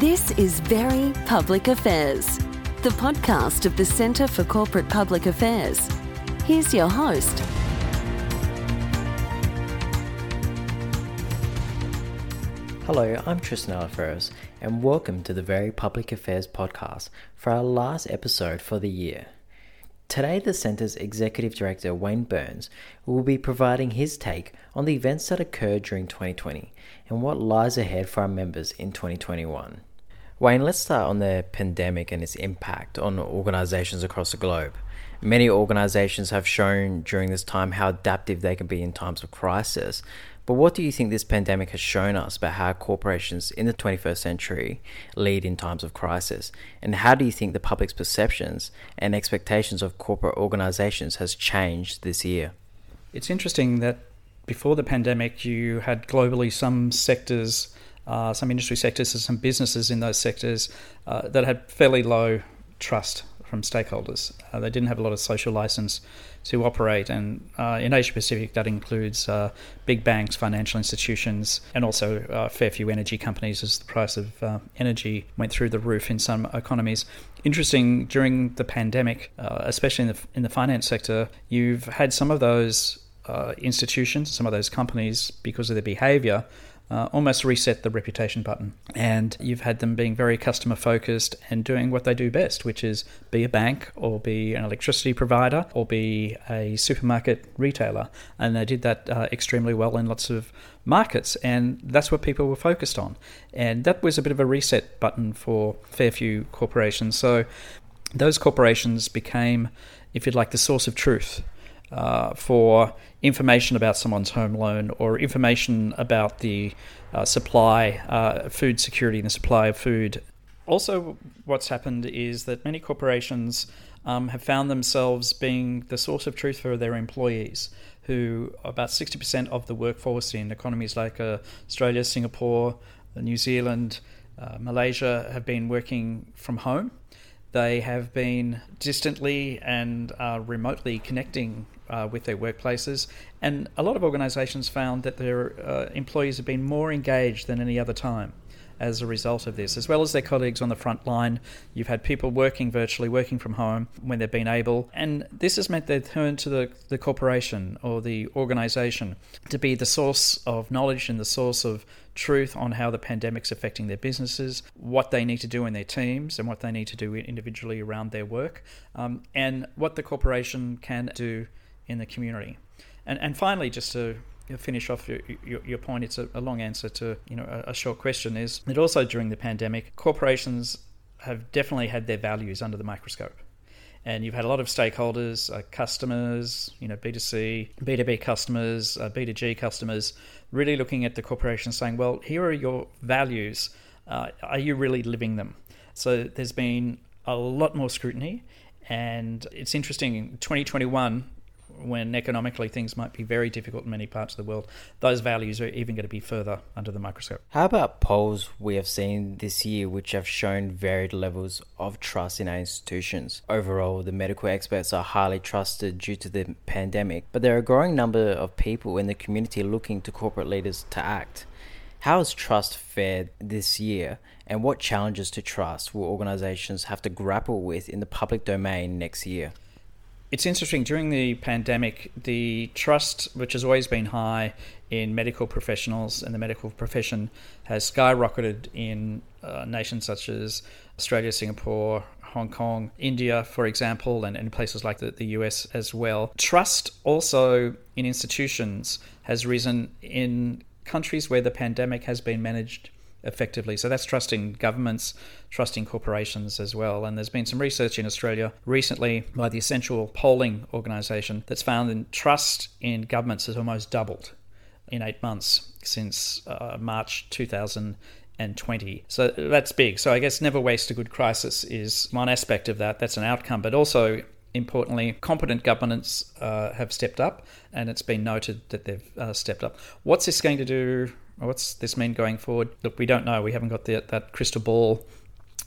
This is Very Public Affairs, the podcast of the Centre for Corporate Public Affairs. Here's your host. Hello, I'm Tristan Alaferos, and welcome to the Very Public Affairs podcast for our last episode for the year. Today, the Centre's Executive Director Wayne Burns will be providing his take on the events that occurred during 2020 and what lies ahead for our members in 2021. Wayne, let's start on the pandemic and its impact on organizations across the globe. Many organizations have shown during this time how adaptive they can be in times of crisis. But what do you think this pandemic has shown us about how corporations in the 21st century lead in times of crisis? And how do you think the public's perceptions and expectations of corporate organizations has changed this year? It's interesting that before the pandemic, you had globally some sectors, uh, some industry sectors, and some businesses in those sectors uh, that had fairly low trust from stakeholders. Uh, they didn't have a lot of social license to operate, and uh, in Asia Pacific, that includes uh, big banks, financial institutions, and also a uh, fair few energy companies as the price of energy went through the roof in some economies. Interesting during the pandemic, especially in the in the finance sector, you've had some of those institutions, some of those companies, because of their behaviour, uh, almost reset the reputation button. And you've had them being very customer focused and doing what they do best, which is be a bank or be an electricity provider or be a supermarket retailer. And they did that uh, extremely well in lots of markets. And that's what people were focused on. And that was a bit of a reset button for fair few corporations. So those corporations became, if you'd like, the source of truth uh, for information about someone's home loan or information about the uh, supply, uh, food security, and the supply of food. Also, what's happened is that many corporations um, have found themselves being the source of truth for their employees, who about 60% of the workforce in economies like uh, Australia, Singapore, New Zealand, uh, Malaysia have been working from home. They have been distantly and uh, remotely connecting uh, with their workplaces. And a lot of organisations found that their uh, employees have been more engaged than any other time as a result of this, as well as their colleagues on the front line. You've had people working virtually, working from home when they've been able. And this has meant they've turned to the, the corporation or the organisation to be the source of knowledge and the source of truth on how the pandemic's affecting their businesses, what they need to do in their teams, and what they need to do individually around their work, um, and what the corporation can do in the community. And and finally, just to finish off your, your, your point, it's a, a, long answer to you know a, a short question. Is that also during the pandemic, corporations have definitely had their values under the microscope and you've had a lot of stakeholders, uh, customers, you know, B2C, B2B customers, uh, B2G customers, really looking at the corporation saying, well, here are your values. Uh, are you really living them? So there's been a lot more scrutiny. And it's interesting, 2021, when economically things might be very difficult in many parts of the world, those values are even going to be further under the microscope. How about polls we have seen this year, which have shown varied levels of trust in our institutions? Overall, the medical experts are highly trusted due to the pandemic, but there are a growing number of people in the community looking to corporate leaders to act. How has trust fared this year, and what challenges to trust will organizations have to grapple with in the public domain next year? It's interesting during the pandemic, the trust, which has always been high in medical professionals and the medical profession, has skyrocketed in uh, nations such as Australia, Singapore, Hong Kong, India, for example, and in places like the, the US as well. Trust also in institutions has risen in countries where the pandemic has been managed effectively. So that's trusting governments, trusting corporations as well. And there's been some research in Australia recently by the Essential Polling Organisation that's found that trust in governments has almost doubled in eight months since uh, March 2020. So that's big. So I guess never waste a good crisis is one aspect of that. That's an outcome, but also importantly, competent governments uh, have stepped up, and it's been noted that they've uh, stepped up. What's this going to do What's this mean going forward? Look, we don't know. We haven't got the, that crystal ball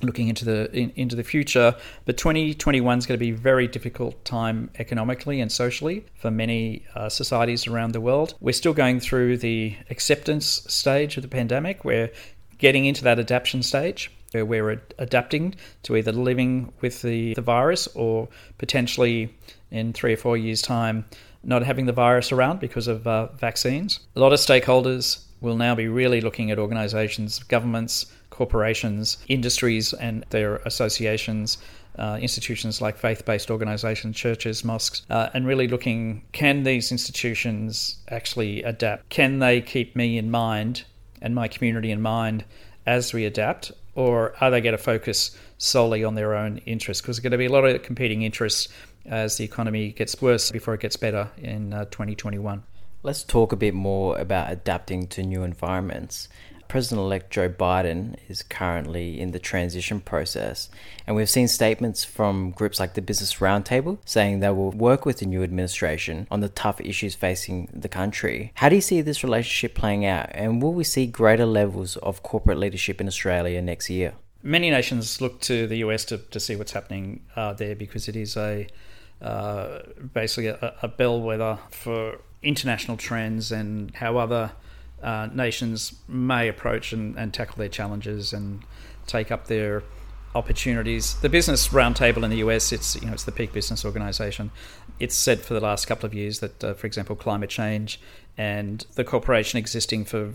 looking into the in, into the future. But 2021 is going to be a very difficult time economically and socially for many uh, societies around the world. We're still going through the acceptance stage of the pandemic. We're getting into that adaptation stage. where we're adapting to either living with the, the virus or potentially in three or four years' time not having the virus around because of uh, vaccines. A lot of stakeholders will now be really looking at organizations, governments, corporations, industries, and their associations. Uh, institutions like faith based organizations, churches, mosques, uh, and really looking can these institutions actually adapt? Can they keep me in mind and my community in mind as we adapt? Or are they going to focus solely on their own interests? Because there's going to be a lot of competing interests as the economy gets worse before it gets better in uh, 2021. Let's talk a bit more about adapting to new environments. President elect Joe Biden is currently in the transition process, and we've seen statements from groups like the Business Roundtable saying they will work with the new administration on the tough issues facing the country. How do you see this relationship playing out, and will we see greater levels of corporate leadership in Australia next year? Many nations look to the US to, to see what's happening uh, there because it is a uh, basically a, a, bellwether for international trends and how other uh, nations may approach and, and, tackle their challenges and take up their opportunities. The Business Roundtable in the US, it's you know it's the peak business organization. It's said for the last couple of years that, uh, for example, climate change and the corporation existing for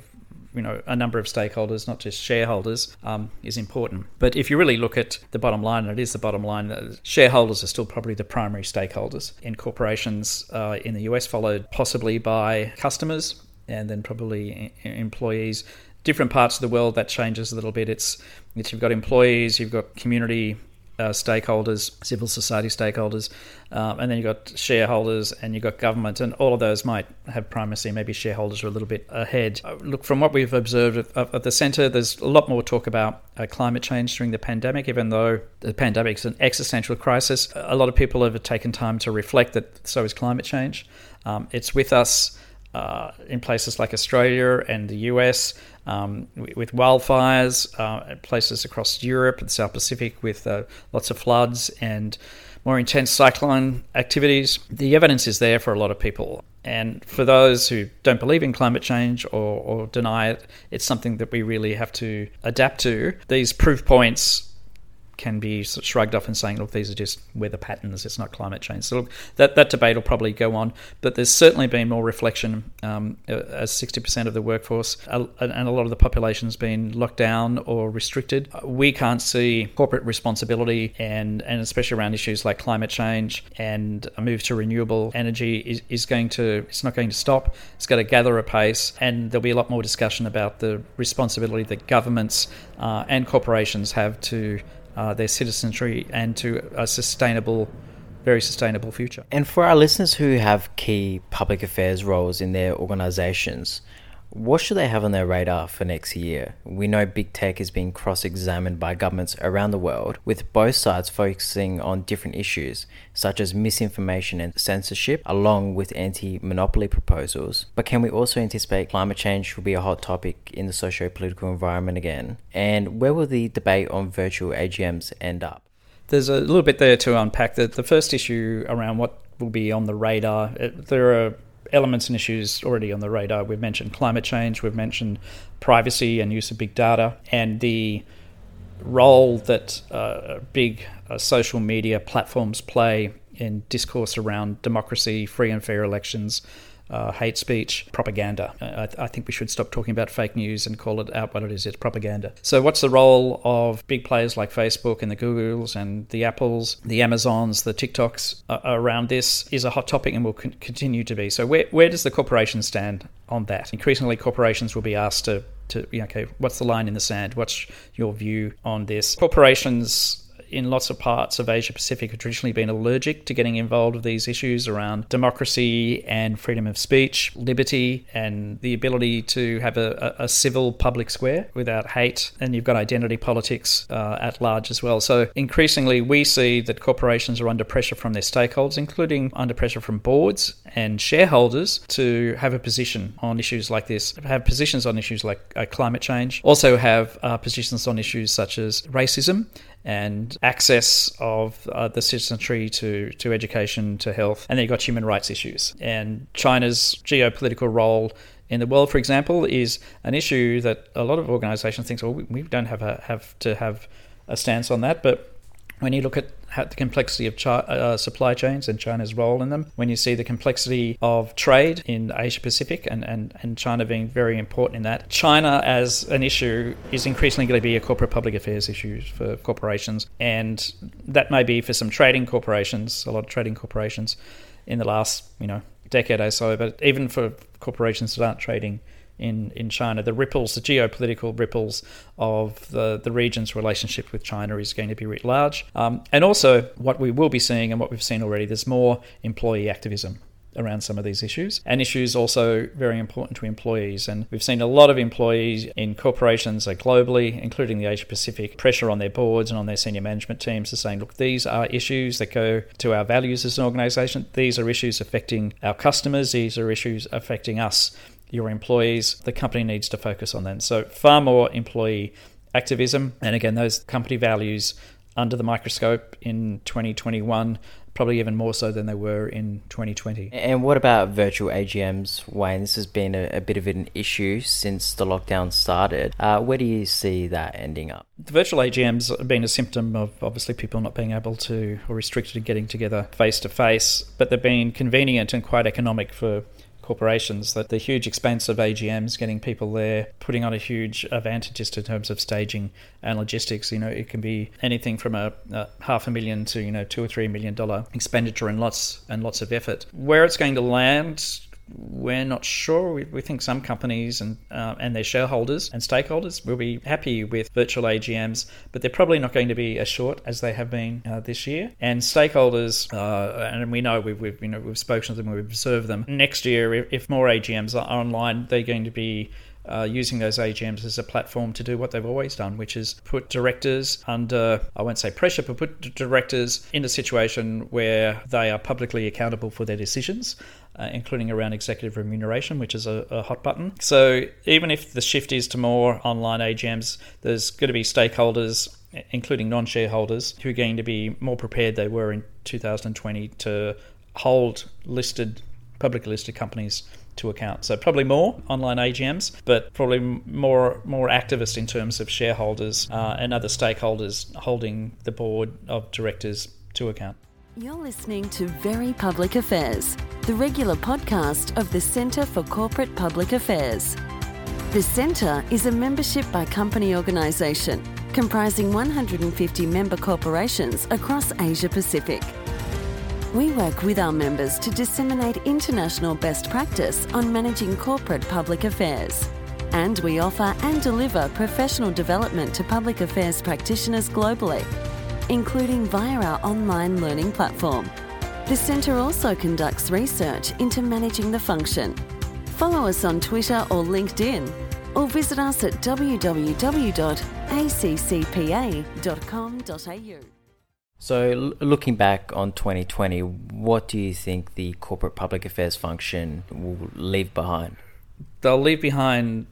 you know a number of stakeholders, not just shareholders, um, is important. But if you really look at the bottom line, and it is the bottom line, uh, shareholders are still probably the primary stakeholders in corporations uh, in the US, followed possibly by customers and then probably employees. Different parts of the world that changes a little bit. It's, it's you've got employees, you've got community uh, stakeholders, civil society stakeholders, um, and then you've got shareholders and you've got government, and all of those might have primacy. Maybe shareholders are a little bit ahead. Uh, look, from what we've observed at, at the centre, there's a lot more talk about uh, climate change during the pandemic, even though the pandemic is an existential crisis. A lot of people have taken time to reflect that so is climate change. Um, it's with us. Uh, in places like Australia and the US, um, with wildfires, uh, places across Europe and the South Pacific with uh, lots of floods and more intense cyclone activities. The evidence is there for a lot of people. And for those who don't believe in climate change or, or deny it, it's something that we really have to adapt to. These proof points can be shrugged off and saying, look, these are just weather patterns, it's not climate change. So look, that, that debate will probably go on, but there's certainly been more reflection um, as 60% of the workforce and a lot of the population has been locked down or restricted. We can't see corporate responsibility and, and especially around issues like climate change and a move to renewable energy is, is going to, it's not going to stop. It's got to gather a pace and there'll be a lot more discussion about the responsibility that governments uh, and corporations have to uh, their citizenry and to a sustainable, very sustainable future. And for our listeners who have key public affairs roles in their organizations, what should they have on their radar for next year? We know big tech is being cross examined by governments around the world, with both sides focusing on different issues, such as misinformation and censorship, along with anti monopoly proposals. But can we also anticipate climate change will be a hot topic in the socio political environment again? And where will the debate on virtual AGMs end up? There's a little bit there to unpack. The, the first issue around what will be on the radar, it, there are elements and issues already on the radar. We've mentioned climate change, we've mentioned privacy and use of big data, and the role that uh, big uh, social media platforms play in discourse around democracy, free and fair elections, uh, hate speech, propaganda. I, I, think we should stop talking about fake news and call it out what it is. It's propaganda. So, what's the role of big players like Facebook and the Googles and the Apples, the Amazons, the TikToks uh, around this? Is a hot topic and will con- continue to be. So, where where does the corporation stand on that? Increasingly, corporations will be asked to to okay, what's the line in the sand? What's your view on this? Corporations in lots of parts of Asia Pacific have traditionally been allergic to getting involved with these issues around democracy and freedom of speech, liberty, and the ability to have a, a civil public square without hate. And you've got identity politics uh, at large as well. So increasingly, we see that corporations are under pressure from their stakeholders, including under pressure from boards and shareholders, to have a position on issues like this, have positions on issues like uh, climate change, also have uh, positions on issues such as racism and access of uh, the citizenry to, to education, to health. And then you've got human rights issues. And China's geopolitical role in the world, for example, is an issue that a lot of organisations think, well, we don't have a, have to have a stance on that, but when you look at the complexity of uh, supply chains and China's role in them, when you see the complexity of trade in Asia Pacific and, and, and China being very important in that, China as an issue is increasingly going to be a corporate public affairs issue for corporations. And that may be for some trading corporations, a lot of trading corporations in the last, you know, decade or so, but even for corporations that aren't trading in, in China. The ripples, the geopolitical ripples of the, the region's relationship with China is going to be writ large. Um, and also, what we will be seeing and what we've seen already, there's more employee activism around some of these issues and issues also very important to employees and we've seen a lot of employees in corporations globally including the asia pacific pressure on their boards and on their senior management teams to saying look these are issues that go to our values as an organization these are issues affecting our customers these are issues affecting us your employees, the company needs to focus on that. So, far more employee activism. And again, those company values under the microscope in 2021, probably even more so than they were in 2020. And what about virtual AGMs, Wayne? This has been a, a bit of an issue since the lockdown started. Uh, where do you see that ending up? The virtual AGMs have been a symptom of obviously people not being able to or restricted to getting together face to face, but they've been convenient and quite economic for corporations that the huge expense of AGMs, getting people there, putting on a huge advantage just in terms of staging and logistics. You know, it can be anything from a, a, half a million to you know two or three million dollar expenditure and lots and lots of effort. Where it's going to land we're not sure. We, we think some companies and uh, and their shareholders and stakeholders will be happy with virtual AGMs, but they're probably not going to be as short as they have been uh, this year. And stakeholders, uh, and we know we've, we've you know we've spoken to them, we've observed them. Next year, if, more AGMs are online, they're going to be uh, using those AGMs as a platform to do what they've always done, which is put directors under, I won't say pressure, but put directors in a situation where they are publicly accountable for their decisions uh, including around executive remuneration, which is a, a, hot button. So even if the shift is to more online AGMs, there's going to be stakeholders, including non-shareholders, who are going to be more prepared they were in 2020 to hold listed, publicly listed companies to account. So probably more online AGMs, but probably more more activist in terms of shareholders uh, and other stakeholders holding the board of directors to account. You're listening to Very Public Affairs, the regular podcast of the Centre for Corporate Public Affairs. The Centre is a membership by company organisation comprising 150 member corporations across Asia Pacific. We work with our members to disseminate international best practice on managing corporate public affairs. And we offer and deliver professional development to public affairs practitioners globally including via our online learning platform. The Centre also conducts research into managing the function. Follow us on Twitter or LinkedIn, or visit us at www.accpa.com.au. So, looking back on 2020, what do you think the corporate public affairs function will leave behind? They'll leave behind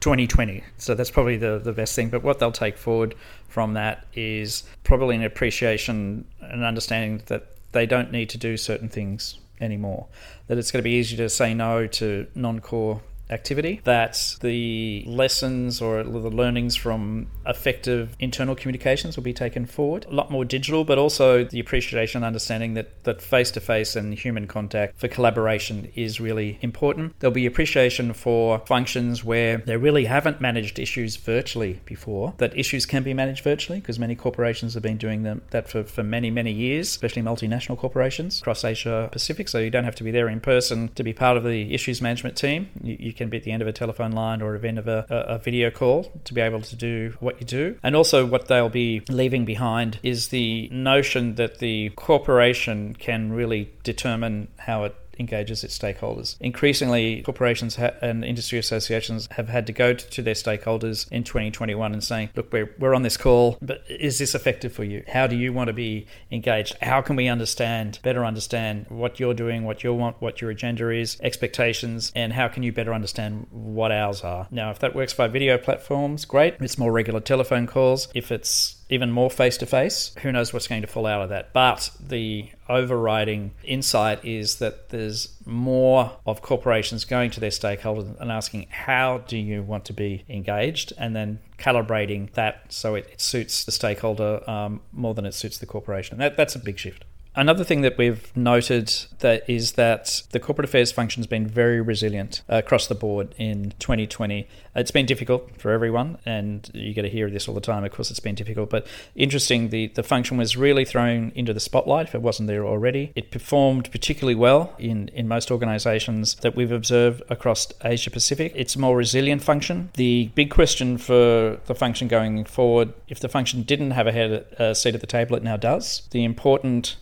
2020. So that's probably the, the best thing. But what they'll take forward from that is probably an appreciation and understanding that they don't need to do certain things anymore. That it's going to be easier to say no to non core activity, that the lessons or the learnings from effective internal communications will be taken forward. A lot more digital, but also the appreciation and understanding that that face to face and human contact for collaboration is really important. There'll be appreciation for functions where they really haven't managed issues virtually before, that issues can be managed virtually because many corporations have been doing them, that for, for many, many years, especially multinational corporations across Asia Pacific. So you don't have to be there in person to be part of the issues management team. You, you can be at the end of a telephone line or at the end of a, a video call to be able to do what you do. And also, what they'll be leaving behind is the notion that the corporation can really determine how it engages its stakeholders. Increasingly, corporations ha- and industry associations have had to go to, to, their stakeholders in 2021 and saying, look, we're, we're on this call, but is this effective for you? How do you want to be engaged? How can we understand, better understand what you're doing, what you want, what your agenda is, expectations, and how can you better understand what ours are? Now, if that works by video platforms, great. It's more regular telephone calls. If it's even more face to face. Who knows what's going to fall out of that? But the overriding insight is that there's more of corporations going to their stakeholders and asking, how do you want to be engaged? And then calibrating that so it, it suits the stakeholder um, more than it suits the corporation. And that, that's a big shift. Another thing that we've noted that is that the corporate affairs function has been very resilient across the board in 2020. It's been difficult for everyone, and you get to hear this all the time. Of course, it's been difficult, but interesting. The the function was really thrown into the spotlight if it wasn't there already. It performed particularly well in in most organisations that we've observed across Asia Pacific. It's a more resilient function. The big question for the function going forward, if the function didn't have a head a seat at the table, it now does. The important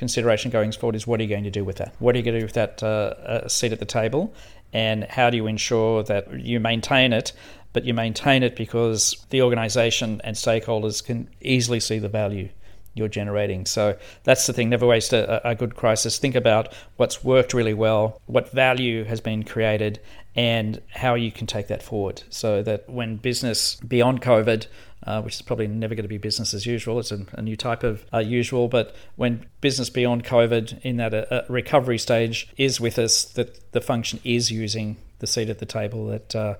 consideration going forward is what are you going to do with that? What are you going to do with that uh, uh, seat at the table? And how do you ensure that you maintain it, but you maintain it because the organisation and stakeholders can easily see the value you're generating. So that's the thing. Never waste a, a, good crisis. Think about what's worked really well, what value has been created, and how you can take that forward so that when business beyond COVID uh, which is probably never going to be business as usual. It's a, a new type of uh, usual. But when business beyond COVID in that uh, recovery stage is with us, that the function is using the seat at the table that uh,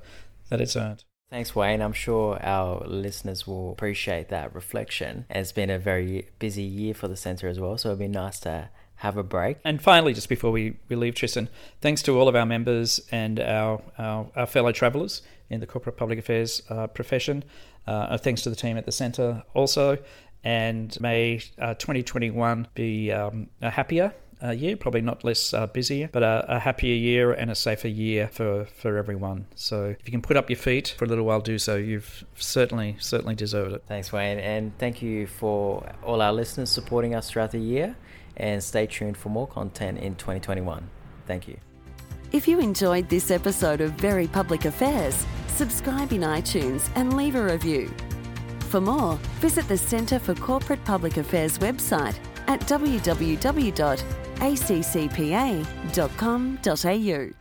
that it's earned. Thanks, Wayne. I'm sure our listeners will appreciate that reflection. It's been a very busy year for the centre as well, so it'd be nice to have a break. And finally, just before we, we leave, Tristan, thanks to all of our members and our, our, our fellow travellers in the corporate public affairs uh, profession. Uh, thanks to the team at the centre also. And may uh, 2021 be um, a happier uh, year, probably not less uh, busier, but a, a, happier year and a safer year for, for everyone. So if you can put up your feet for a little while, do so. You've certainly, certainly deserved it. Thanks, Wayne. And thank you for all our listeners supporting us throughout the year. And stay tuned for more content in 2021. Thank you. If you enjoyed this episode of Very Public Affairs, subscribe in iTunes and leave a review. For more, visit the Centre for Corporate Public Affairs website at www.accpa.com.au.